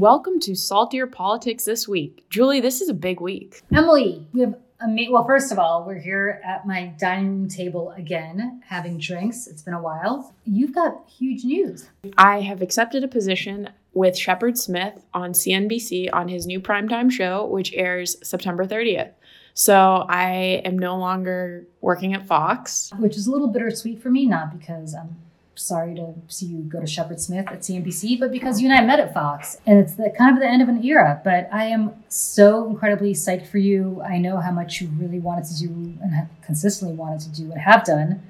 Welcome to Saltier Politics this week. Julie, this is a big week. Emily, we have a ma- well, first of all, we're here at my dining room table again, having drinks. It's been a while. You've got huge news. I have accepted a position with Shepard Smith on CNBC on his new primetime show, which airs September 30th. So I am no longer working at Fox. Which is a little bittersweet for me, not because I'm sorry to see you go to Shepard Smith at CNBC, but because you and I met at Fox, and it's the kind of the end of an era. But I am so incredibly psyched for you. I know how much you really wanted to do and have consistently wanted to do and have done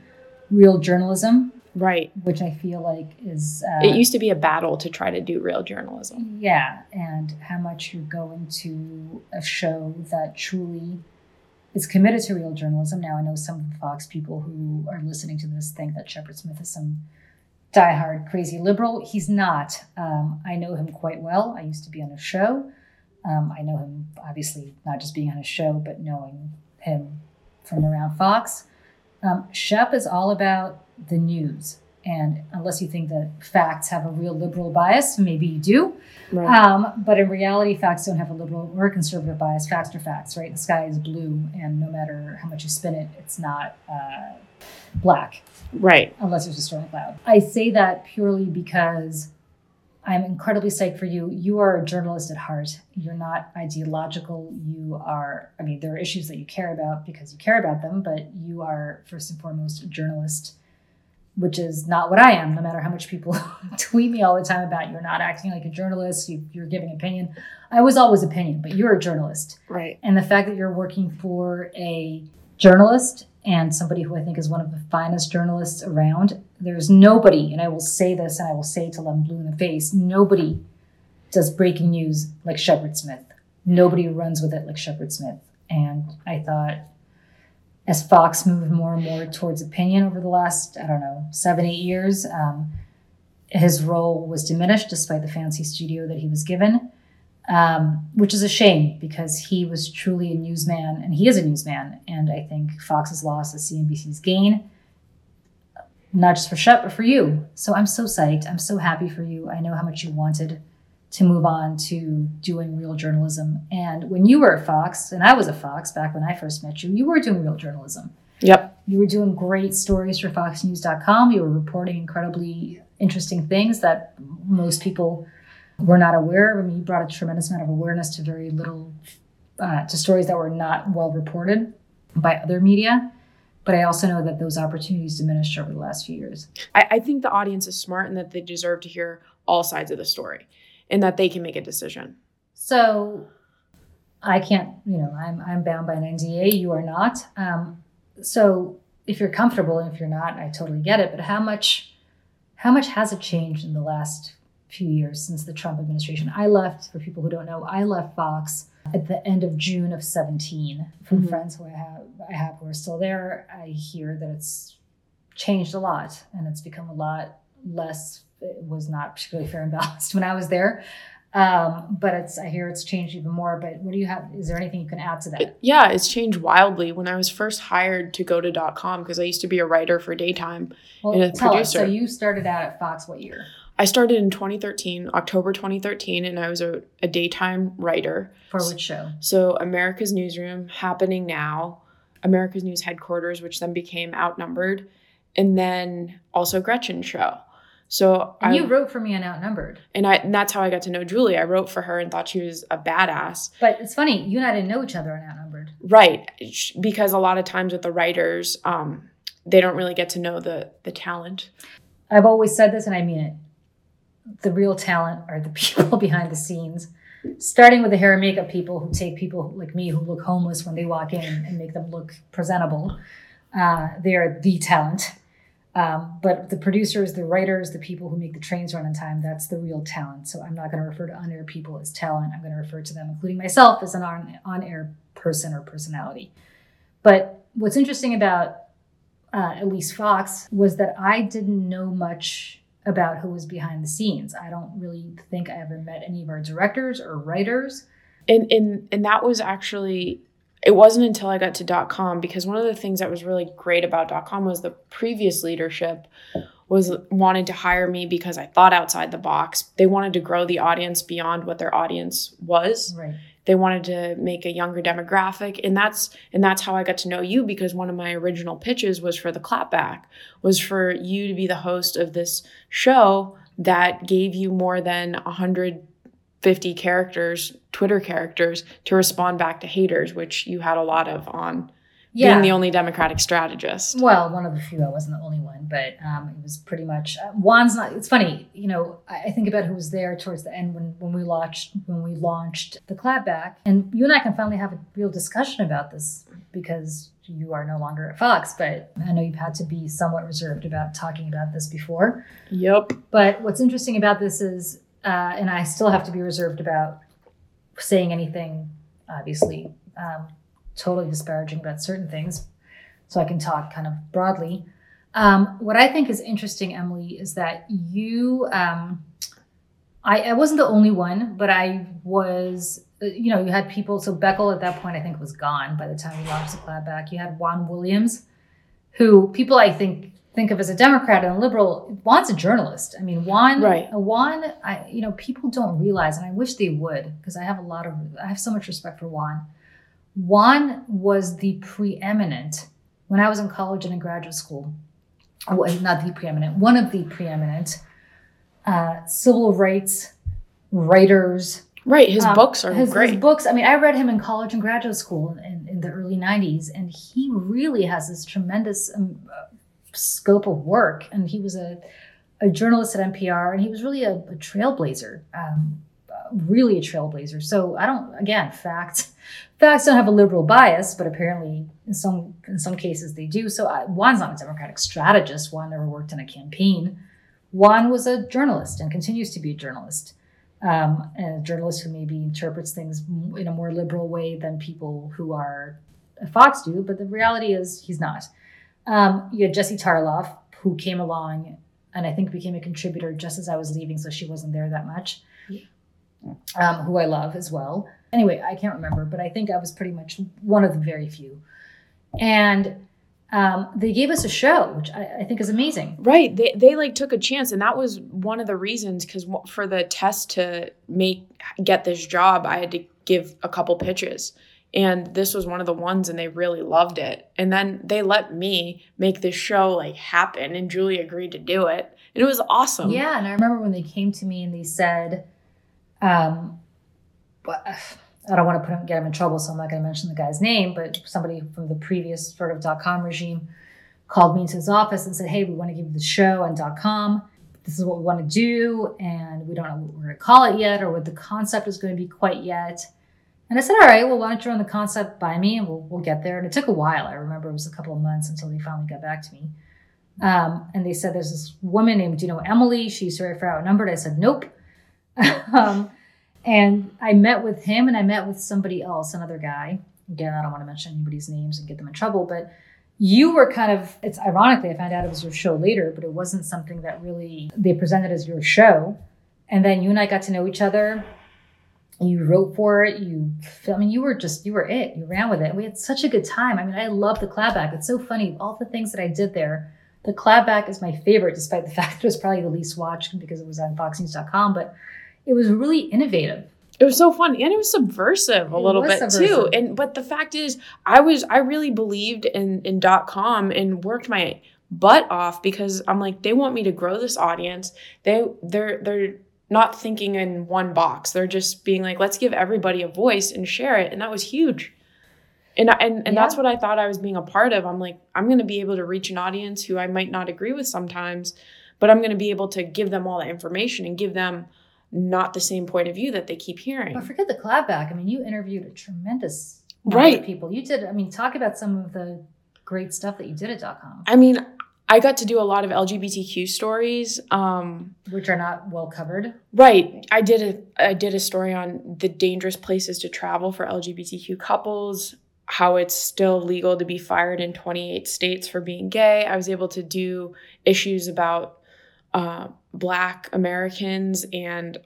real journalism, Right. which I feel like is uh, It used to be a battle to try to do real journalism. yeah, and how much you're going to a show that truly is committed to real journalism. Now, I know some Fox people who are listening to this think that Shepard Smith is some diehard crazy liberal. He's not. Um, I know him quite well. I used to be on a show. Um, I know him, obviously, not just being on a show, but knowing him from around Fox. Um, Shep is all about the news. And unless you think that facts have a real liberal bias, maybe you do. Right. Um, but in reality, facts don't have a liberal or conservative bias. Facts are facts, right? The sky is blue, and no matter how much you spin it, it's not uh, black right. unless there's a storm cloud. I say that purely because I'm incredibly psyched for you. You are a journalist at heart. You're not ideological. You are, I mean, there are issues that you care about because you care about them, but you are first and foremost a journalist, which is not what I am, no matter how much people tweet me all the time about you're not acting like a journalist, you, you're giving opinion. I was always opinion, but you're a journalist. Right. And the fact that you're working for a journalist and somebody who I think is one of the finest journalists around, there's nobody, and I will say this and I will say it till I'm blue in the face, nobody does breaking news like Shepard Smith. Nobody runs with it like Shepard Smith. And I thought as Fox moved more and more towards opinion over the last, I don't know, seven, eight years, um, his role was diminished despite the fancy studio that he was given um, which is a shame because he was truly a newsman and he is a newsman. And I think Fox's loss is CNBC's gain, not just for Shep, but for you. So I'm so psyched. I'm so happy for you. I know how much you wanted to move on to doing real journalism. And when you were at Fox, and I was at Fox back when I first met you, you were doing real journalism. Yep. You were doing great stories for FoxNews.com. You were reporting incredibly interesting things that most people were not aware of. I mean, you brought a tremendous amount of awareness to very little, uh, to stories that were not well reported by other media. But I also know that those opportunities diminished over the last few years. I, I think the audience is smart and that they deserve to hear all sides of the story and that they can make a decision. So I can't, you know, I'm, I'm bound by an NDA. You are not. Um, so if you're comfortable and if you're not, I totally get it. But how much, how much has it changed in the last few years since the Trump administration? I left, for people who don't know, I left Fox at the end of June of 17. From Mhm. friends who I have, I have who are still there, I hear that it's changed a lot and it's become a lot less. It was not particularly fair and balanced when I was there. Um, but it's I hear it's changed even more. But what do you have? Is there anything you can add to that? Yeah, it's changed wildly. When I was first hired to go to .com, because I used to be a writer for daytime, Well, and a tell us. So you started out at Fox what year? I started in 2013, October 2013, and I was a, a daytime writer. For which show? So America's Newsroom, Happening Now, America's News Headquarters, which then became Outnumbered, and then also Gretchen Show. So And I you wrote for me on Outnumbered. and I and that's how I got to know Julie. I wrote for her and thought she was a badass. But it's funny, you and I didn't know each other on Outnumbered. Right. Because a lot of times with the writers, um, they don't really get to know the the talent. I've always said this and I mean it. The real talent are the people behind the scenes. Starting with the hair and makeup people who take people like me who look homeless when they walk in and make them look presentable. Uh, they are the talent. Um, but the producers, the writers, the people who make the trains run on time, that's the real talent. So I'm not going to refer to on air people as talent. I'm going to refer to them, including myself, as an on air person or personality. But what's interesting about uh, least Fox was that I didn't know much about who was behind the scenes. I don't really think I ever met any of our directors or writers. And and and that was actually it wasn't until I got to dot .com because one of the things that was really great about dot .com was the previous leadership was wanted to hire me because I thought outside the box. They wanted to grow the audience beyond what their audience was. Right. They wanted to make a younger demographic. And that's and that's how I got to know you because one of my original pitches was for the clapback was for you to be the host of this show that gave you more than 150 characters, Twitter characters to respond back to haters, which you had a lot of on Yeah. being the only Democratic strategist. Well, one of the few. I wasn't the only one, but um, it was pretty much uh, Juan's not. It's funny, you know. I, I think about who was there towards the end when when we launched when we launched the clapback, and you and I can finally have a real discussion about this because you are no longer at Fox. But I know you've had to be somewhat reserved about talking about this before. Yep. But what's interesting about this is, uh, and I still have to be reserved about saying anything, obviously, um, totally disparaging about certain things. So I can talk kind of broadly. Um, what I think is interesting, Emily, is that you, um, I, I wasn't the only one, but I was, uh, you know, you had people. So Beckel at that point, I think, was gone by the time we launched the clapback. You had Juan Williams, who people I think think of as a Democrat and a liberal. Juan's a journalist. I mean, Juan, Right. Juan, I, you know, people don't realize, and I wish they would, because I have a lot of, I have so much respect for Juan. Juan was the preeminent when I was in college and in graduate school. Well, not the preeminent, one of the preeminent uh, civil rights writers. Right. His Um, books are his, great. His books. I mean, I read him in college and graduate school in, in the early '90s, and he really has this tremendous um, uh, scope of work. And he was a, a journalist at NPR, and he was really a, a trailblazer. Um, uh, really a trailblazer. So I don't. Again, facts. Facts don't have a liberal bias, but apparently in some in some cases they do. So I, Juan's not a Democratic strategist. Juan never worked in a campaign. Juan was a journalist and continues to be a journalist um, and a journalist who maybe interprets things in a more liberal way than people who are at Fox do. But the reality is, he's not. Um, you had Jesse Tarlov, who came along and I think became a contributor just as I was leaving, so she wasn't there that much. Um, who I love as well. Anyway, I can't remember, but I think I was pretty much one of the very few. And um, they gave us a show, which I, I think is amazing. Right. They they like took a chance and that was one of the reasons cuz for the test to make get this job, I had to give a couple pitches. And this was one of the ones and they really loved it. And then they let me make this show like happen and Julie agreed to do it. And it was awesome. Yeah, and I remember when they came to me and they said, um, but I don't want to put him, get him in trouble, so I'm not going to mention the guy's name. But somebody from the previous sort of dot .com regime called me into his office and said, "Hey, we want to give you the show on .com. This is what we want to do, and we don't know what we're going to call it yet, or what the concept is going to be quite yet." And I said, "All right, well, why don't you run the concept by me, and we'll we'll get there." And it took a while. I remember it was a couple of months until they finally got back to me. Um, and they said, "There's this woman named, you know Emily? She's very far outnumbered." I said, "Nope." um, and I met with him and I met with somebody else, another guy. Again, I don't want to mention anybody's names and get them in trouble, but you were kind of, it's ironically, I found out it was your show later, but it wasn't something that really they presented as your show. And then you and I got to know each other. You wrote for it. You, I mean, you were just, you were it. You ran with it. We had such a good time. I mean, I love the clapback. It's so funny. All the things that I did there, the clapback is my favorite, despite the fact that it was probably the least watched because it was on foxnews.com. But it was really innovative. It was so fun and it was subversive a It little bit too. And but the fact is I was I really believed in in dot com and worked my butt off because I'm like they want me to grow this audience. They they're they're not thinking in one box. They're just being like let's give everybody a voice and share it and that was huge. And I- and and that's what I thought I was being a part of. I'm like I'm going to be able to reach an audience who I might not agree with sometimes, but I'm going to be able to give them all the information and give them not the same point of view that they keep hearing. But forget the clapback. I mean, you interviewed a tremendous amount Right. of people. You did, I mean, talk about some of the great stuff that you did at .com, I mean, I got to do a lot of LGBTQ stories. Um, which are not well covered. right. I did a I did a story on the dangerous places to travel for LGBTQ couples, how it's still legal to be fired in 28 states for being gay. I was able to do issues about uh, Black Americans and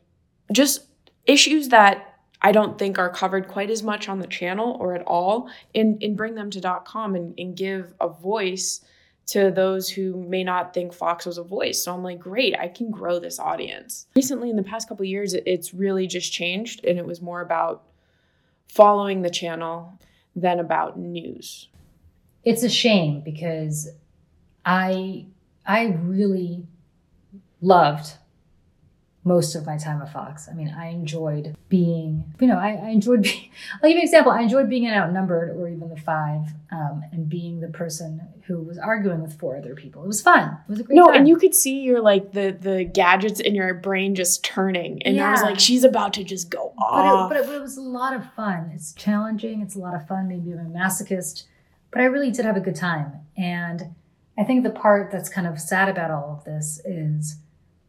just issues that I don't think are covered quite as much on the channel or at all, and, and bring them to .com and, and give a voice to those who may not think Fox was a voice. So I'm like, great, I can grow this audience. Recently, in the past couple years, it's really just changed, and it was more about following the channel than about news. It's a shame because I I really loved most of my time at Fox. I mean, I enjoyed being, you know, I, I enjoyed being, I'll give you an example. I enjoyed being an outnumbered or even the five um, and being the person who was arguing with four other people. It was fun. It was a great No, time. and you could see your like the the gadgets in your brain just turning. And I was like, she's about to just go but off. it, but it, it was a lot of fun. It's challenging. It's a lot of fun. Maybe I'm a masochist, but I really did have a good time. And I think the part that's kind of sad about all of this is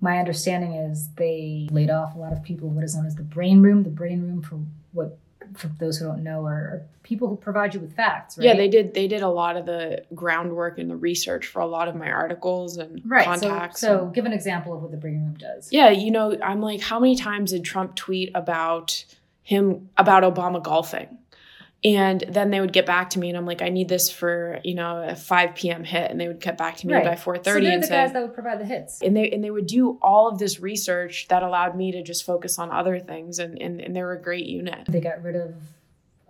my understanding is they laid off a lot of people. What is known as the brain room. The brain room, for what for those who don't know, are, are people who provide you with facts. Right? Yeah, they did. They did a lot of the groundwork and the research for a lot of my articles and right. contacts. So, so and- give an example of what the brain room does. yeah, you know, I'm like, how many times did Trump tweet about him about Obama golfing? And then they would get back to me, and I'm like, I need this for you know a 5 p.m. hit, and they would get back to me Right. by 4:30 So they're and the say, guys that would provide the hits. and they and they would do all of this research that allowed me to just focus on other things, and and, and they were a great unit. They got rid of,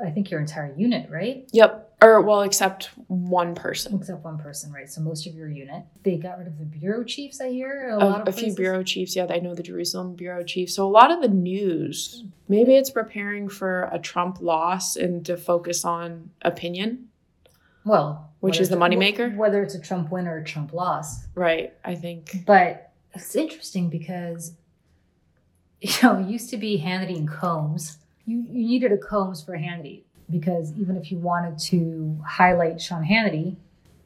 I think, your entire unit, right? Yep. Or well, except one person. Except one person, right? So most of your unit. They got rid of the bureau chiefs, I hear. A, lot of a few bureau chiefs, yeah, I know the Jerusalem bureau chief. So a lot of the news, maybe it's preparing for a Trump loss and to focus on opinion, Well, Which is the a- moneymaker? Whether it's a Trump win or a Trump loss. right? I think. But it's interesting because, you know, it used to be Hannity and Colmes. You, you needed a Colmes for Hannity because even if you wanted to highlight Sean Hannity,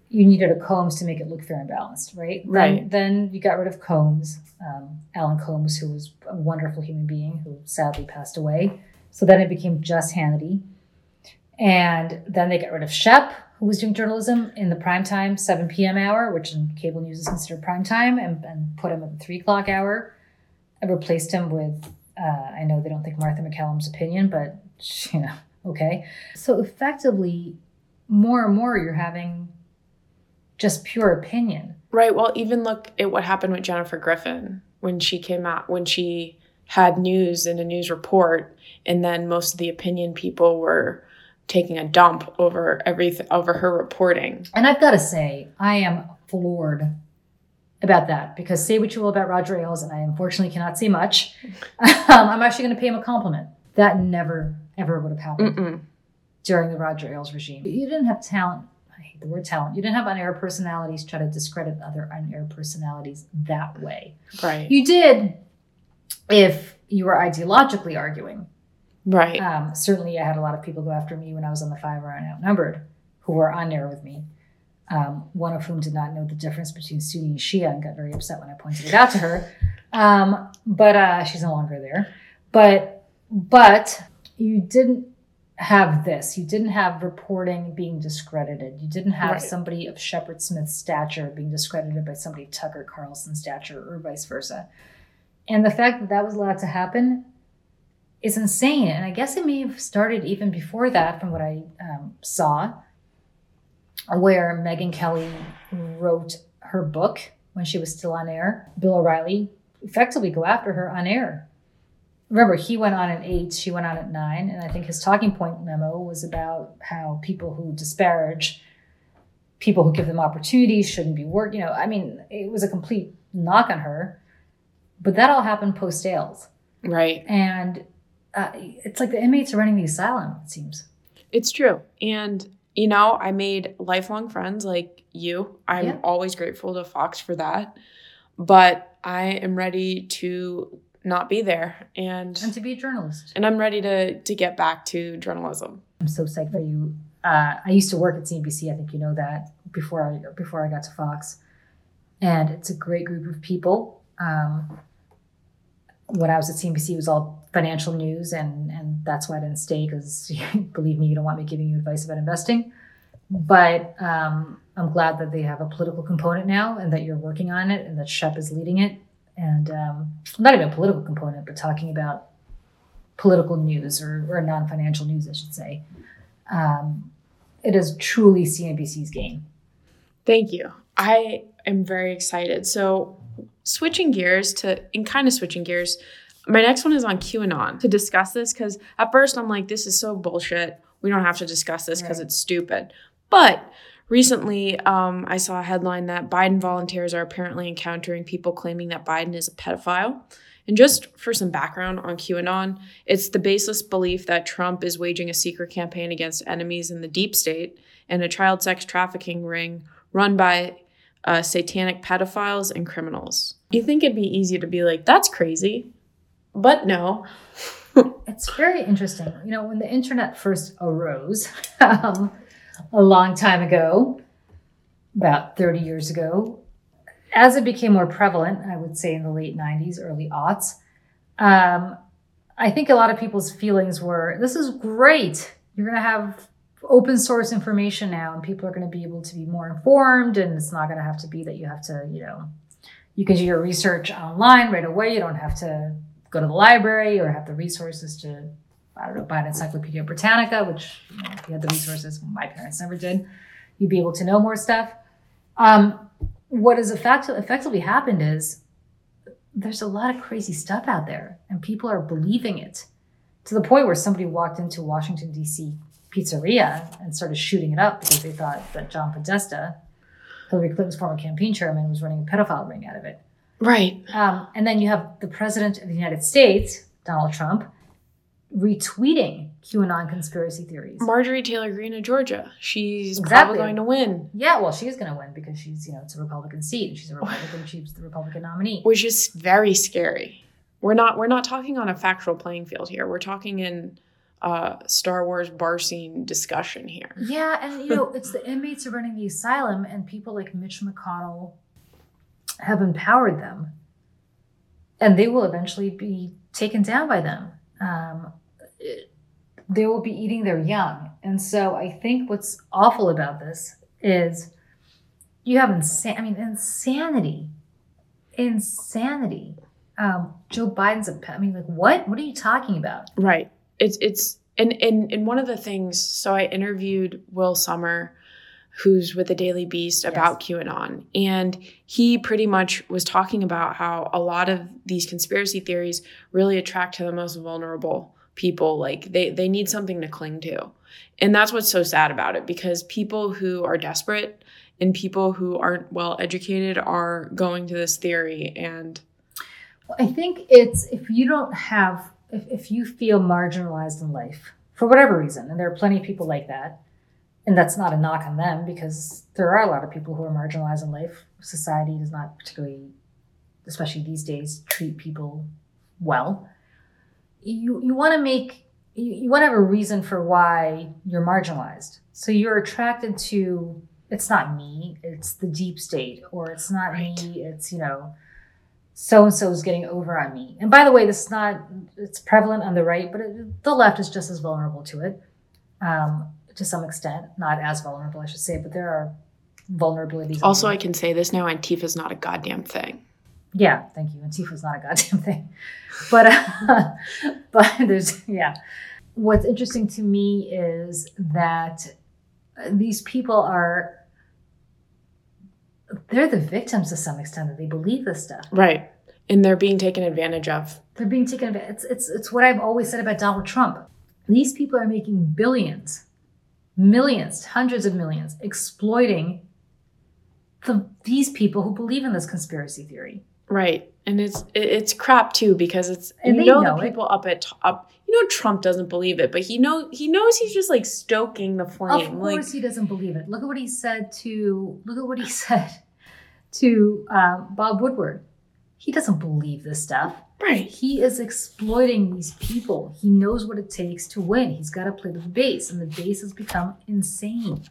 you needed a Colmes to make it look fair and balanced, right? Then, Right. then you got rid of Colmes, um, Alan Colmes, who was a wonderful human being who sadly passed away. So then it became just Hannity. And then they got rid of Shep, who was doing journalism in the prime time, 7 p.m. hour, which in cable news is considered prime time, and, and put him at the 3 o'clock hour. I replaced him with, uh, I know they don't think Martha MacCallum's opinion, but, you know, okay. So effectively, more and more you're having just pure opinion. Right. Well, even look at what happened with Jennifer Griffin when she came out, when she had news in a news report, and then most of the opinion people were taking a dump over everything over her reporting. And I've got to say, I am floored about that because say what you will about Roger Ailes, and I unfortunately cannot say much. um, I'm actually going to pay him a compliment. That never, ever would have happened Mm-mm. during the Roger Ailes regime. You didn't have talent. I hate the word talent. You didn't have on-air personalities try to discredit other on-air personalities that way. Right. You did if you were ideologically arguing. Right. Um, certainly, I had a lot of people go after me when I was on the five and outnumbered, who were on there with me. Um, one of whom did not know the difference between Sunni and Shia and got very upset when I pointed it out to her. Um, but uh, she's no longer there. But but you didn't have this. You didn't have reporting being discredited. You didn't have Right. somebody of Shepard Smith's stature being discredited by somebody of Tucker Carlson's stature, or vice versa. And the fact that that was allowed to happen is insane. And I guess it may have started even before that, from what I um, saw, where Megyn Kelly wrote her book when she was still on air. Bill O'Reilly effectively go after her on air. Remember, he went on at eight, she went on at nine, and I think his talking point memo was about how people who disparage people who give them opportunities shouldn't be work. You know, I mean, it was a complete knock on her. But that all happened post Ailes. right. And uh, it's like the inmates are running the asylum, it seems. It's true. And, you know, I made lifelong friends like you. I'm Yeah. always grateful to Fox for that. But I am ready to not be there and And to be a journalist. and I'm ready to to get back to journalism. I'm so psyched for you. Uh, I used to work at CNBC. I think you know that before I before I got to Fox, and it's a great group of people. Um, when I was at CNBC, it was all financial news, and and that's why I didn't stay because believe me, you don't want me giving you advice about investing. But um, I'm glad that they have a political component now, and that you're working on it, and that Shep is leading it, and um, not even a political component, but talking about political news or, or non-financial news, I should say. Um, it is truly CNBC's game. Thank you. I am very excited. So, switching gears to, and kind of switching gears, my next one is on QAnon to discuss this because at first I'm like, this is so bullshit. We don't have to discuss this because Right. it's stupid. But recently, um, I saw a headline that Biden volunteers are apparently encountering people claiming that Biden is a pedophile. And just for some background on QAnon, it's the baseless belief that Trump is waging a secret campaign against enemies in the deep state and a child sex trafficking ring run by uh, satanic pedophiles and criminals. You think it'd be easy to be like, that's crazy. But no. It's very interesting. You know, when the internet first arose um, a long time ago, about 30 years ago, as it became more prevalent, I would say in the late 90s, early aughts, um, I think a lot of people's feelings were this is great. You're going to have open source information now, and people are going to be able to be more informed, and it's not going to have to be that you have to, you know, you can do your research online right away. You don't have to go to the library or have the resources to, I don't know, buy an Encyclopedia Britannica, which you know, if you had the resources, my parents never did. You'd be able to know more stuff. Um, what has effect- effectively happened is there's a lot of crazy stuff out there, and people are believing it to the point where somebody walked into Washington D.C. pizzeria and started shooting it up because they thought that John Podesta, Hillary Clinton's former campaign chairman, was running a pedophile ring out of it. Right. Um, and then you have the president of the United States, Donald Trump, retweeting QAnon conspiracy theories. Marjorie Taylor Greene of Georgia. She's Exactly. probably going to win, Yeah, well, she's going to win because she's, you know, it's a Republican seat. and She's a Republican. She's the Republican nominee. which is very scary. We're not we're not talking on a factual playing field here. We're talking in uh, Star Wars bar scene discussion here. Yeah, and you know, it's the inmates are running the asylum, and people like Mitch McConnell have empowered them, and they will eventually be taken down by them. Um, it- they will be eating their young, and so I think what's awful about this is you have insan- I mean, insanity, insanity. Um, Joe Biden's a. I mean, like, what? What are you talking about? Right. It's it's and and and one of the things. So I interviewed Will Sommer, who's with the Daily Beast about QAnon, and he pretty much was talking about how a lot of these conspiracy theories really attract to the most vulnerable people. Like they they need something to cling to, and that's what's so sad about it because people who are desperate and people who aren't well educated are going to this theory and I think it's if you don't have, if, if you feel marginalized in life for whatever reason, and there are plenty of people like that, and that's not a knock on them because there are a lot of people who are marginalized in life. Society does not particularly, especially these days, treat people well. You, you want to make, you, you want to have a reason for why you're marginalized. So you're attracted to, it's not me, it's the deep state, or it's not Right. me, it's, you know, so and so is getting over on me. And by the way, this is not, it's prevalent on the right, but it, the left is just as vulnerable to it um, to some extent. Not as vulnerable, I should say, but there are vulnerabilities. also I can say this now Antifa is not a goddamn thing. yeah, thank you. Antifa is not a goddamn thing. But, uh, but there's, yeah. What's interesting to me is that these people are, they're the victims to some extent that they believe this stuff. Right. And they're being taken advantage of. They're being taken advantage. It's, it's, it's what I've always said about Donald Trump. These people are making billions, millions, hundreds of millions, exploiting the, these people who believe in this conspiracy theory. Right. And it's it's crap too because it's And you know, know the it. people up at top you know Trump doesn't believe it, but he know he knows he's just like stoking the flame. Of like course, he doesn't believe it. Look at what he said to. Look at what he said to um, Bob Woodward. He doesn't believe this stuff. right. He is exploiting these people. He knows what it takes to win. He's got to play the base, and the base has become insane.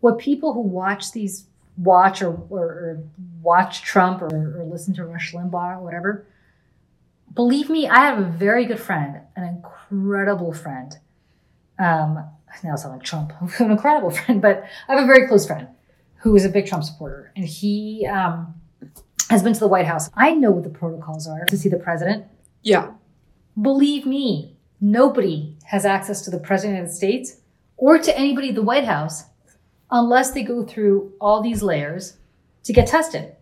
What people who watch these watch or, or, or watch Trump or, or listen to Rush Limbaugh or whatever, believe me, I have a very good friend, an incredible friend. Um, now I sound like Trump, an incredible friend, but I have a very close friend who is a big Trump supporter, and he um, has been to the White House. I know what the protocols are to see the president. Yeah. Believe me, nobody has access to the president of the States or to anybody at the White House unless they go through all these layers to get tested.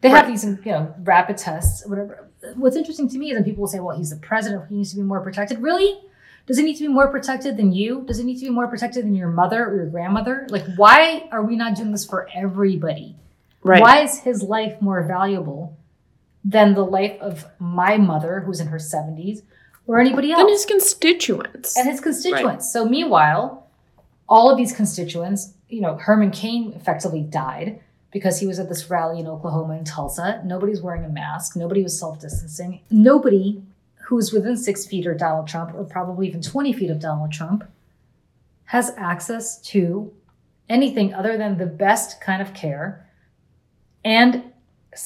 They have these, you know, rapid tests, whatever. What's interesting to me is that people will say, well, he's the president. He needs to be more protected. Really? Does he need to be more protected than you? Does he need to be more protected than your mother or your grandmother? Like, why are we not doing this for everybody? Right. Why is his life more valuable than the life of my mother, who's in her 70s, or anybody else? And his constituents. and his constituents. So meanwhile, all of these constituents, you know, Herman Cain effectively died because he was at this rally in Oklahoma and Tulsa. Nobody's wearing a mask. Nobody was self distancing. Nobody who's within six feet of Donald Trump, or probably even 20 feet of Donald Trump, has access to anything other than the best kind of care and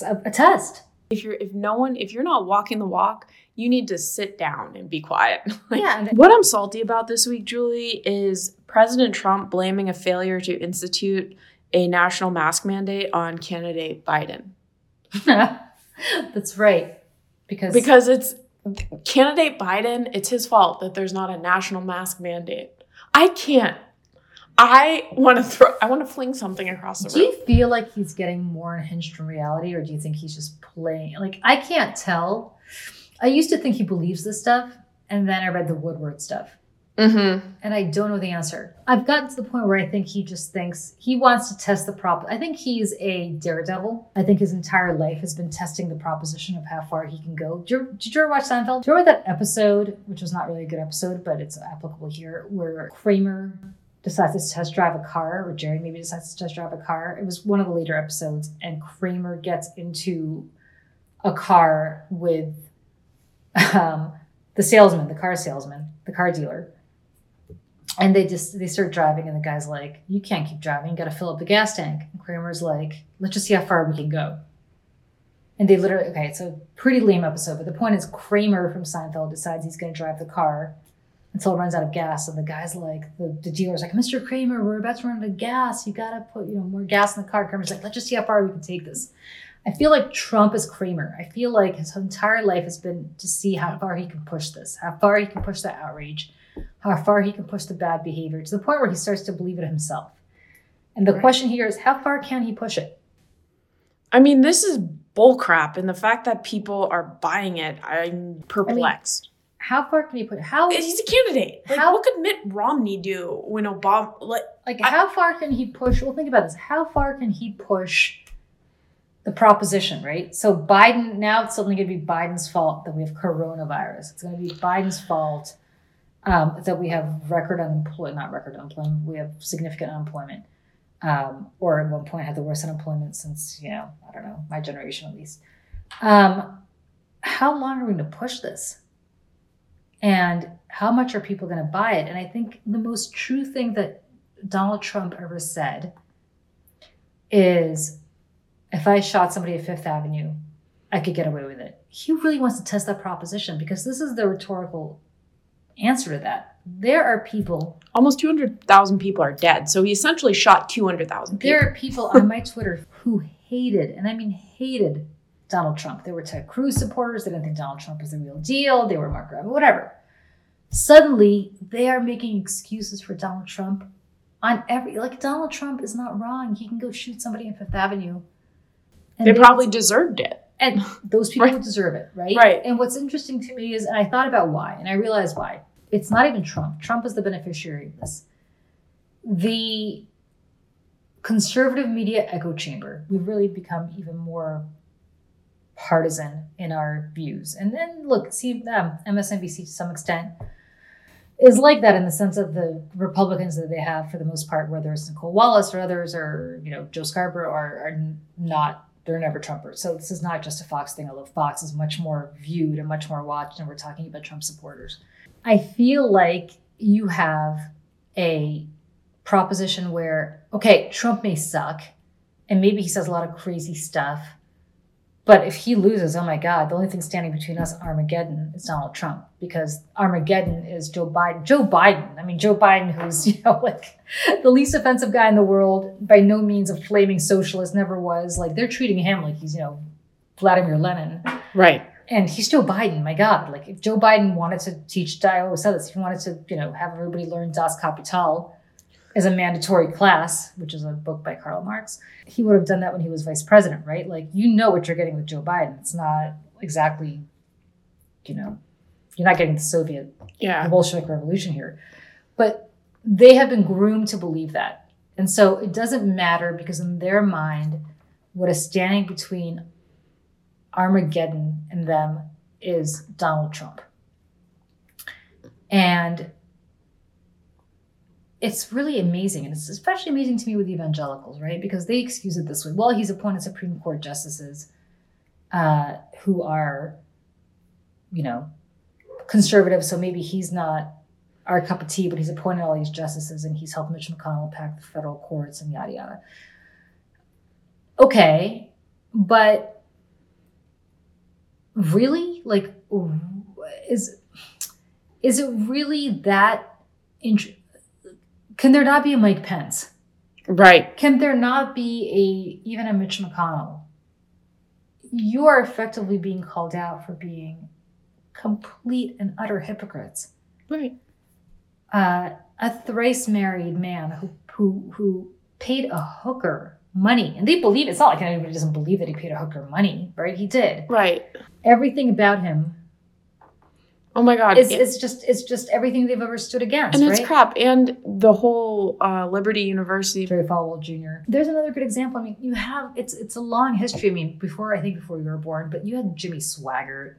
a, a test. if you're if no one if you're not walking the walk, you need to sit down and be quiet. Like, Yeah, What I'm salty about this week, Julie, is President Trump blaming a failure to institute a national mask mandate on candidate Biden. That's right. Because, Because it's candidate Biden, it's his fault that there's not a national mask mandate. I can't. I want to throw I want to fling something across the room. Do you feel like he's getting more unhinged from reality, or do you think he's just playing? Like, I can't tell. I used to think he believes this stuff, and then I read the Woodward stuff, Mm-hmm. and I don't know the answer. I've gotten to the point where I think he just thinks he wants to test the prop. I think he's a daredevil. I think his entire life has been testing the proposition of how far he can go. Did you, did you ever watch Seinfeld? Do you remember that episode, which was not really a good episode, but it's applicable here, where Kramer decides to test drive a car, or Jerry maybe decides to test drive a car. It was one of the later episodes, and Kramer gets into a car with um, the salesman, the car salesman, the car dealer. And they just they start driving, and the guy's like, "You can't keep driving. You got to fill up the gas tank." And Kramer's like, "Let's just see how far we can go." And they literally okay, it's a pretty lame episode, but the point is Kramer from Seinfeld decides he's going to drive the car until it runs out of gas, and the guy's like, the, the dealer's like, "Mr. Kramer, we're about to run out of gas. You got to put you know more gas in the car." Kramer's like, "Let's just see how far we can take this." I feel like Trump is Kramer. I feel like his entire life has been to see how far he can push this, how far he can push that outrage, how far he can push the bad behavior to the point where he starts to believe it himself. And the Right. question here is, how far can he push it? I mean, this is bullcrap, and the fact that people are buying it, I'm perplexed. How far can he put? How He's a candidate. Like, How- what could Mitt Romney do when Obama? Like, like I- how far can he push? Well, think about this. How far can he push the proposition? Right. So Biden now it's suddenly going to be Biden's fault that we have coronavirus. It's going to be Biden's fault um, that we have record unemployment. Not record unemployment. We have significant unemployment. Um, or at one point had the worst unemployment since you know I don't know my generation at least. Um, how long are we going to push this? And how much are people going to buy it? And I think the most true thing that Donald Trump ever said is if I shot somebody at Fifth Avenue, I could get away with it. He really wants to test that proposition because this is the rhetorical answer to that. There are people, almost 200,000 people are dead. So he essentially shot 200,000 people. there are people on my Twitter who hated, and I mean hated Donald Trump. They were Ted Cruz supporters. They didn't think Donald Trump was the real deal. They were Marco Rubio, whatever. Suddenly, they are making excuses for Donald Trump on every like Donald Trump is not wrong. He can go shoot somebody in Fifth Avenue. And they they- probably deserved it. and those people Right. deserve it, right? Right. And what's interesting to me is, and I thought about why, and I realized why. It's not even Trump. Trump is the beneficiary of this. The conservative media echo chamber, we've really become even more partisan in our views. And then look, see, um, MSNBC to some extent is like that in the sense of the Republicans that they have for the most part, whether it's Nicolle Wallace or others, or you know Joe Scarborough, are, are not they're never Trumpers. So this is not just a Fox thing, although Fox is much more viewed and much more watched, and we're talking about Trump supporters. I feel like you have a proposition where, okay, Trump may suck, and maybe he says a lot of crazy stuff, but if he loses, oh my God, the only thing standing between us Armageddon is Donald Trump, because Armageddon is Joe Biden. Joe Biden, I mean, Joe Biden, who's, you know, like the least offensive guy in the world, by no means a flaming socialist, never was. Like, they're treating him like he's, you know, Vladimir Lenin. Right. And he's Joe Biden, my God. Like, if Joe Biden wanted to teach, I always said this, if he wanted to, you know, have everybody learn Das Kapital, as a mandatory class, which is a book by Karl Marx. He would have done that when he was vice president, right? Like you know what you're getting with Joe Biden. It's not exactly, you know, you're not getting the Soviet, the Yeah. Bolshevik Revolution here. But they have been groomed to believe that. And so it doesn't matter because in their mind, what is standing between Armageddon in them is Donald Trump. And it's really amazing. And it's especially amazing to me with evangelicals, right? Because they excuse it this way. Well, he's appointed Supreme Court justices uh, who are, you know, conservative. So maybe he's not our cup of tea, but he's appointed all these justices and he's helped Mitch McConnell pack the federal courts and yada yada. Okay, but really, like, is is it really that? Int- can there not be a Mike Pence? Right. Can there not be a even a Mitch McConnell? You are effectively being called out for being complete and utter hypocrites Right. uh, a thrice married man who who who paid a hooker money, and they believe it's not like anybody doesn't believe that he paid a hooker money, right? He did. Right. Everything about him Oh my God. And- it's just it's just everything they've ever stood against, and right? it's crap. And the whole uh, Liberty University. Jerry Falwell Jr. There's another good example. I mean, you have it's it's a long history. I mean, before I think before you were born, but you had Jimmy Swaggart,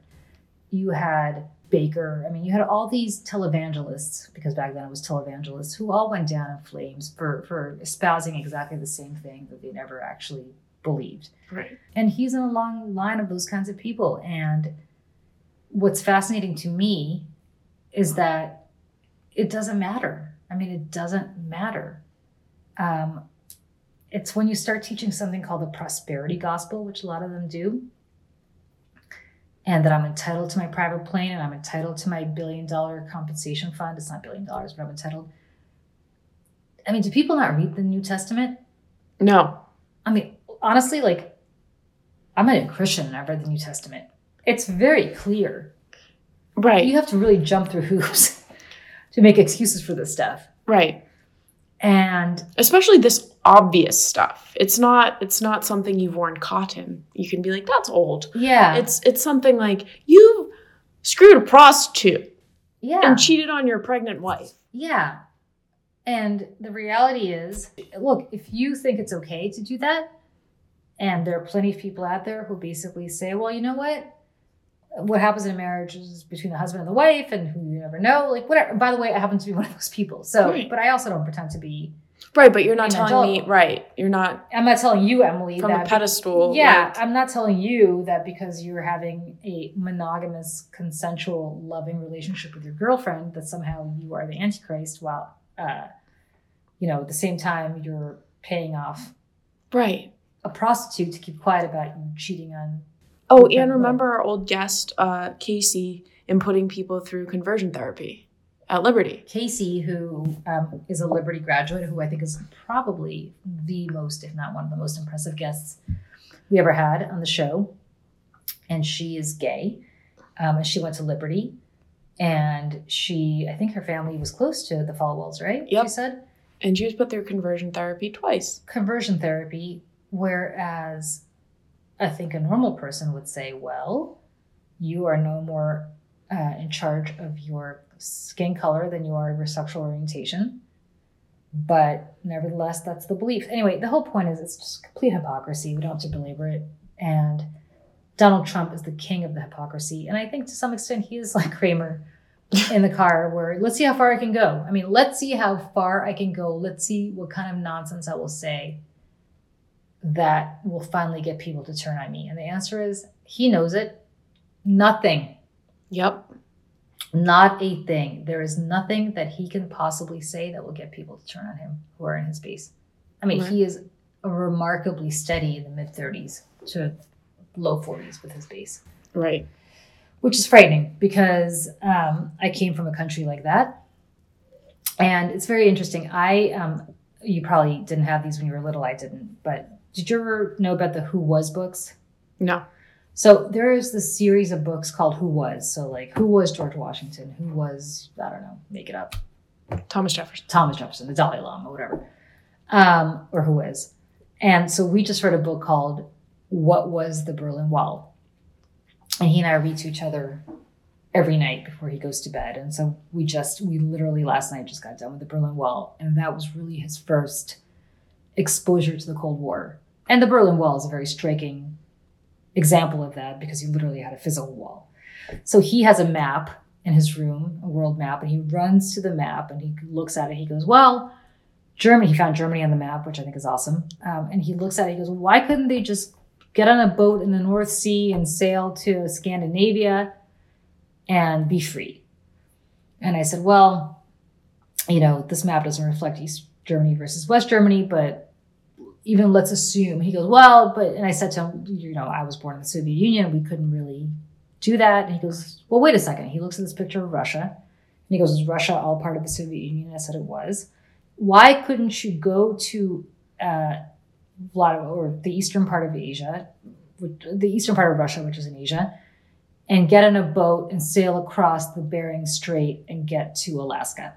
you had Bakker. I mean, you had all these televangelists because back then it was televangelists who all went down in flames for for espousing exactly the same thing that they never actually believed. Right. And he's in a long line of those kinds of people. And what's fascinating to me is that it doesn't matter. I mean, it doesn't matter. Um, it's when you start teaching something called the prosperity gospel, which a lot of them do, and that I'm entitled to my private plane and I'm entitled to my billion dollar compensation fund. It's not billion dollars, but I'm entitled. I mean, do people not read the New Testament? No. I mean, honestly, like, I'm not a Christian and I've read the New Testament. It's very clear. Right. You have to really jump through hoops to make excuses for this stuff. right. And Especially this obvious stuff. It's not. It's not something you've worn cotton. You can be like, that's old. yeah, It's it's something like you screwed a prostitute yeah, and cheated on your pregnant wife. yeah. And the reality is, look, if you think it's okay to do that, and there are plenty of people out there who basically say, well, you know what? What happens in a marriage is between the husband and the wife, and who you never know. Like, whatever. By the way, I happen to be one of those people. So, Right. but I also don't pretend to be. Right, but you're not telling me. Right. You're not I'm not telling you, Emily, from that a pedestal. Yeah, like- I'm not telling you that because you're having a monogamous, consensual, loving relationship with your girlfriend that somehow you are the antichrist. While, uh, you know, at the same time you're paying off right. a prostitute to keep quiet about you cheating on. Oh, and remember our old guest, uh, Casey, in putting people through conversion therapy at Liberty. Casey, who um, is a Liberty graduate, who I think is probably the most, if not one of the most impressive guests we ever had on the show. And she is gay. Um, and she went to Liberty. And she, I think her family was close to the Falwells, right? Yep. She said And she was put through conversion therapy twice. conversion therapy, whereas I think a normal person would say, well, you are no more uh, in charge of your skin color than you are of your sexual orientation. But nevertheless, that's the belief. Anyway, the whole point is it's just complete hypocrisy. We don't have to belabor it. And Donald Trump is the king of the hypocrisy. And I think to some extent he is like Kramer in the car, where let's see how far I can go. I mean, let's see how far I can go. Let's see what kind of nonsense I will say that will finally get people to turn on me. And the answer is he knows it. Nothing. Yep. Not a thing. There is nothing that he can possibly say that will get people to turn on him who are in his base. I mean, Right. he is remarkably steady in the mid 30s to low 40s with his base, Right. which is frightening because um, I came from a country like that. And it's very interesting. I, um, you probably didn't have these when you were little. I didn't. But did you ever know about the Who Was books? No. So there's this series of books called Who Was. So like who was George Washington? Who was I don't know, make it up. Thomas Jefferson. Thomas Jefferson, the Dalai Lama, whatever, um, or who is. And so we just read a book called What Was the Berlin Wall? And he and I read to each other every night before he goes to bed. And so we just, we literally last night just got done with the Berlin Wall. And that was really his first exposure to the Cold War. And the Berlin Wall is a very striking example of that because he literally had a physical wall. So he has a map in his room, a world map, and he runs to the map and he looks at it. He goes, Well, Germany, he found Germany on the map, which I think is awesome. Um, and he looks at it, he goes, Why couldn't they just get on a boat in the North Sea and sail to Scandinavia and be free? And I said, Well, you know, this map doesn't reflect East Germany versus West Germany, but even let's assume he goes, Well, but, and I said to him, You know, I was born in the Soviet Union. We couldn't really do that. And he goes, Well, wait a second. He looks at this picture of Russia and he goes, Is Russia all part of the Soviet Union? I said it was. Why couldn't you go to uh, Vladimir, or the eastern part of Asia, the eastern part of Russia, which is in Asia, and get in a boat and sail across the Bering Strait and get to Alaska?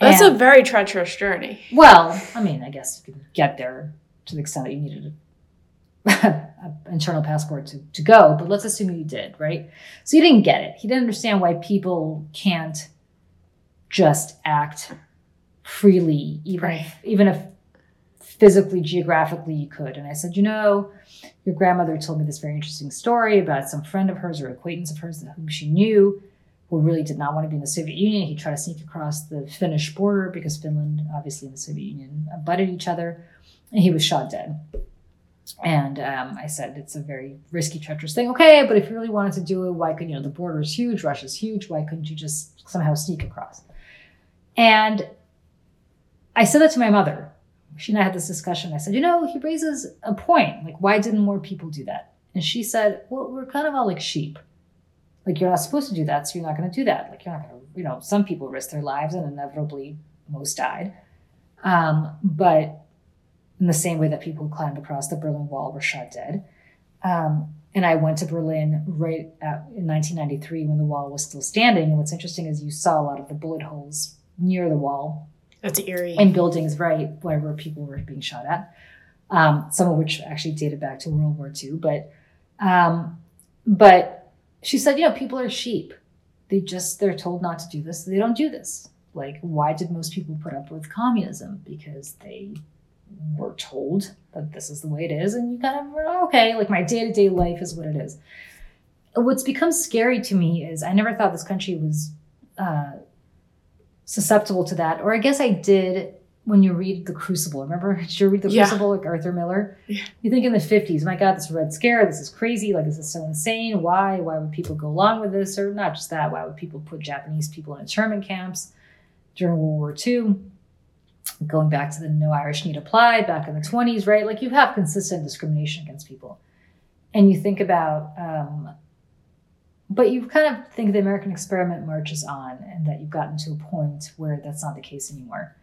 That's And- a very treacherous journey. well, I mean, I guess you could get there to the extent that you needed an internal passport to, to go, but let's assume you did, right? So you didn't get it. He didn't understand why people can't just act freely, even Right. if, even if physically, geographically you could. And I said, you know, your grandmother told me this very interesting story about some friend of hers or acquaintance of hers whom she knew who really did not want to be in the Soviet Union. He tried to sneak across the Finnish border because Finland, obviously, and the Soviet Union butted each other, and he was shot dead. And um, I said, it's a very risky, treacherous thing. Okay, but if you really wanted to do it, why couldn't you know the border is huge, Russia's huge. Why couldn't you just somehow sneak across? And I said that to my mother. She and I had this discussion. I said, you know, he raises a point. Like, why didn't more people do that? And she said, well, we're kind of all like sheep. Like, you're not supposed to do that, so you're not going to do that. Like, you're not going to, you know, some people risk their lives and inevitably most died. Um, but in the same way that people who climbed across the Berlin Wall were shot dead. Um, and I went to Berlin right at, in 1993 when the wall was still standing. And what's interesting is you saw a lot of the bullet holes near the wall That's eerie. in buildings right where, where people were being shot at. Um, some of which actually dated back to World War II. But um, but she said, you know, people are sheep. They just they're told not to do this. So they don't do this. Like, why did most people put up with communism? Because they were told that this is the way it is, and you kind of were, okay. Like my day to day life is what it is. What's become scary to me is I never thought this country was uh, susceptible to that, or I guess I did when you read The Crucible. Remember, did you read The Yeah. Crucible, like Arthur Miller? Yeah. You think in the 50s, my God, this Red Scare, this is crazy. Like, this is so insane. Why? Why would people go along with this? Or not just that, why would people put Japanese people in internment camps during World War II? Going back to the No Irish Need Apply back in the 20s, right? Like, you have consistent discrimination against people. And you think about, um, but you kind of think the American experiment marches on and that you've gotten to a point where that's not the case anymore.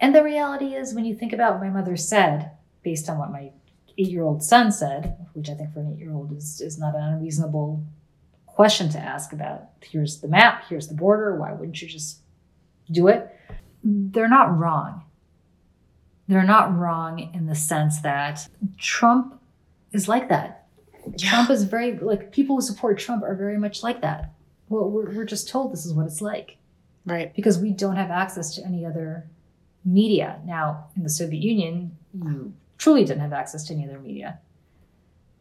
And the reality is, when you think about what my mother said, based on what my eight year old son said, which I think for an eight year old is, is not an unreasonable question to ask about here's the map, here's the border, why wouldn't you just do it? They're not wrong. They're not wrong in the sense that Trump is like that. Trump is very, like, people who support Trump are very much like that. Well, we're, we're just told this is what it's like Right. because we don't have access to any other media. Now, in the Soviet Union, you truly didn't have access to any other media.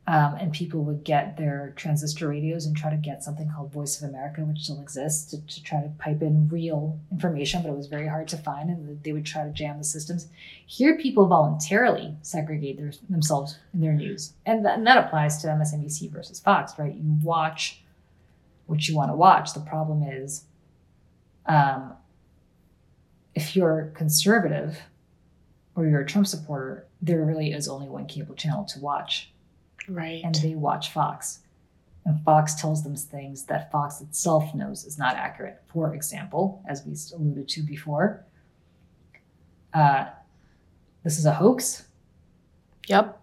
Um, and people would get their transistor radios and try to get something called Voice of America, which still exists, to, to try to pipe in real information, but it was very hard to find, and they would try to jam the systems. Here, people voluntarily segregate their, themselves in their news, and, that and that applies to MSNBC versus Fox, right? You watch what you want to watch. The problem is, um, if you're conservative or you're a Trump supporter, there really is only one cable channel to watch, Right. and they watch Fox. And Fox tells them things that Fox itself knows is not accurate. For example, as we alluded to before, uh, this is a hoax. Yep.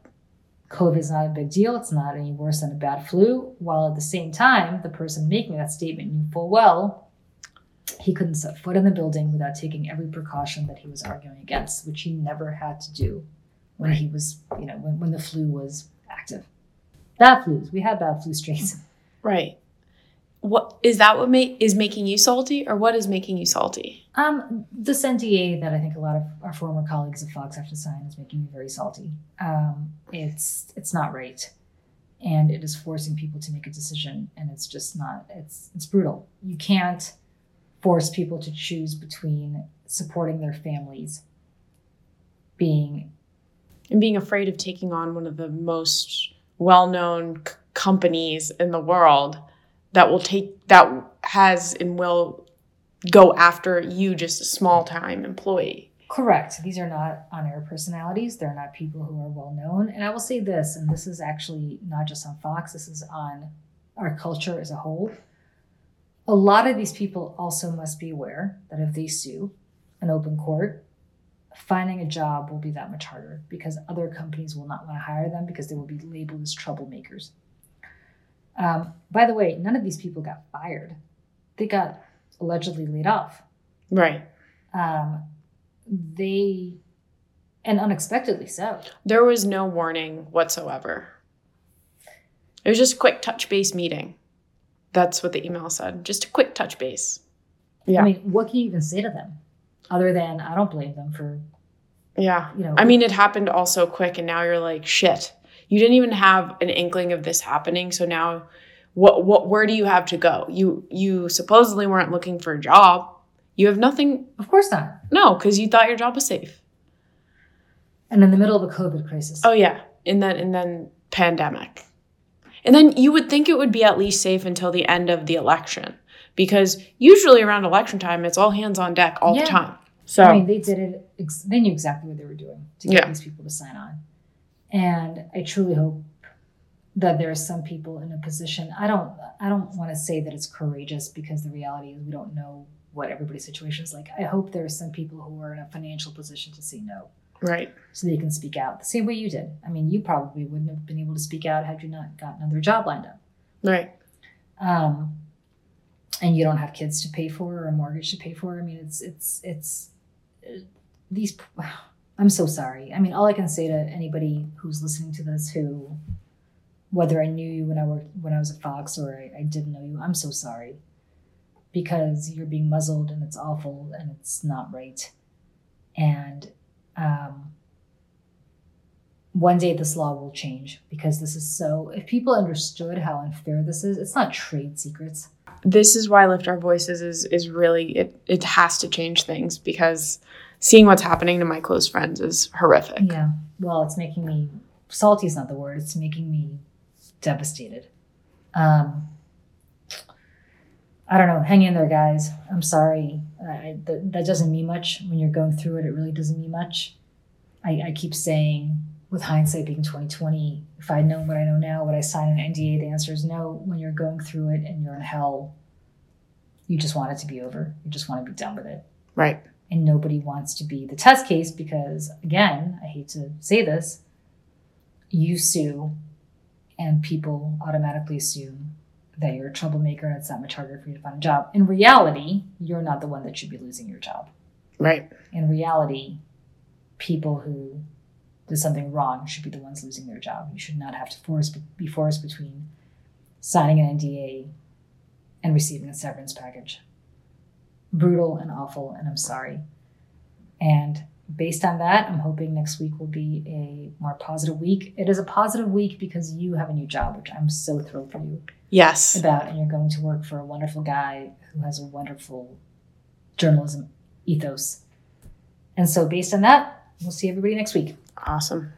COVID is not a big deal. It's not any worse than a bad flu. While at the same time, the person making that statement knew full well he couldn't set foot in the building without taking every precaution that he was arguing against, which he never had to do when he was, you know, when, when the flu was active. Bad flus. We had bad flu strains. Right. What is that what make is making you salty or what is making you salty? Um, this NDA that I think a lot of our former colleagues at Fox have to sign is making me very salty. Um, it's it's not right, and it is forcing people to make a decision, and it's just not. It's it's brutal. You can't force people to choose between supporting their families, being and being afraid of taking on one of the most well-known c- companies in the world that will take that has and will go after you just a small time employee Correct. These are not on air personalities. They're not people who are well known. And I will say this, and this is actually not just on Fox, this is on our culture as a whole. A lot of these people also must be aware that if they sue an open court, finding a job will be that much harder because other companies will not want to hire them because they will be labeled as troublemakers. Um, by the way, none of these people got fired, they got allegedly laid off. Right. Um, they and unexpectedly so. There was no warning whatsoever. It was just a quick touch base meeting that's what the email said just a quick touch base Yeah. i mean what can you even say to them other than i don't blame them for yeah you know I mean, it happened all so quick, and now you're like, shit. You didn't even have an inkling of this happening. So now, what? What? Where do you have to go? You you supposedly weren't looking for a job. You have nothing. of course not No, because you thought your job was safe. and in the middle of a covid crisis Oh yeah, and then and then pandemic, and then you would think it would be at least safe until the end of the election, because usually around election time, it's all hands on deck all Yeah. the time. So i mean they did it ex- they knew exactly what they were doing to get Yeah. these people to sign on and i truly hope that there are some people in a position i don't i don't want to say that it's courageous because the reality is we don't know what everybody's situation is like i hope there are some people who are in a financial position to say no right, so they can speak out the same way you did. I mean, you probably wouldn't have been able to speak out had you not gotten another job lined up. right, Um, and you don't have kids to pay for or a mortgage to pay for. I mean, it's it's it's uh, these. I'm so sorry. I mean, all I can say to anybody who's listening to this, who, whether I knew you when I worked when I was at Fox or I, I didn't know you, I'm so sorry, because you're being muzzled and it's awful and it's not right, and um, one day this law will change because this is so if people understood how unfair this is it's not trade secrets. This is why lift our voices is is really it it has to change things because seeing what's happening to my close friends is horrific. Yeah well it's making me salty is not the word it's making me devastated. Um i don't know hang in there guys. I'm sorry. I, that, that doesn't mean much when you're going through it. It really doesn't mean much. I, I keep saying with hindsight being 2020 if i'd known what i know now would i sign an nda the answer is no. When you're going through it and you're in hell you just want it to be over. You just want to be done with it. Right. And nobody wants to be the test case because again i hate to say this you sue and people automatically assume that you're a troublemaker and it's that much harder for you to find a job. In reality you're not the one that should be losing your job. Right. In reality people who did something wrong should be the ones losing their job. You should not have to force be forced between signing an nda and receiving a severance package. Brutal and awful and i'm sorry. And based on that i'm hoping next week will be a more positive week. It is a positive week because you have a new job which i'm so thrilled for you yes. about and you're going to work for a wonderful guy who has a wonderful journalism ethos. And so based on that we'll see everybody next week. Awesome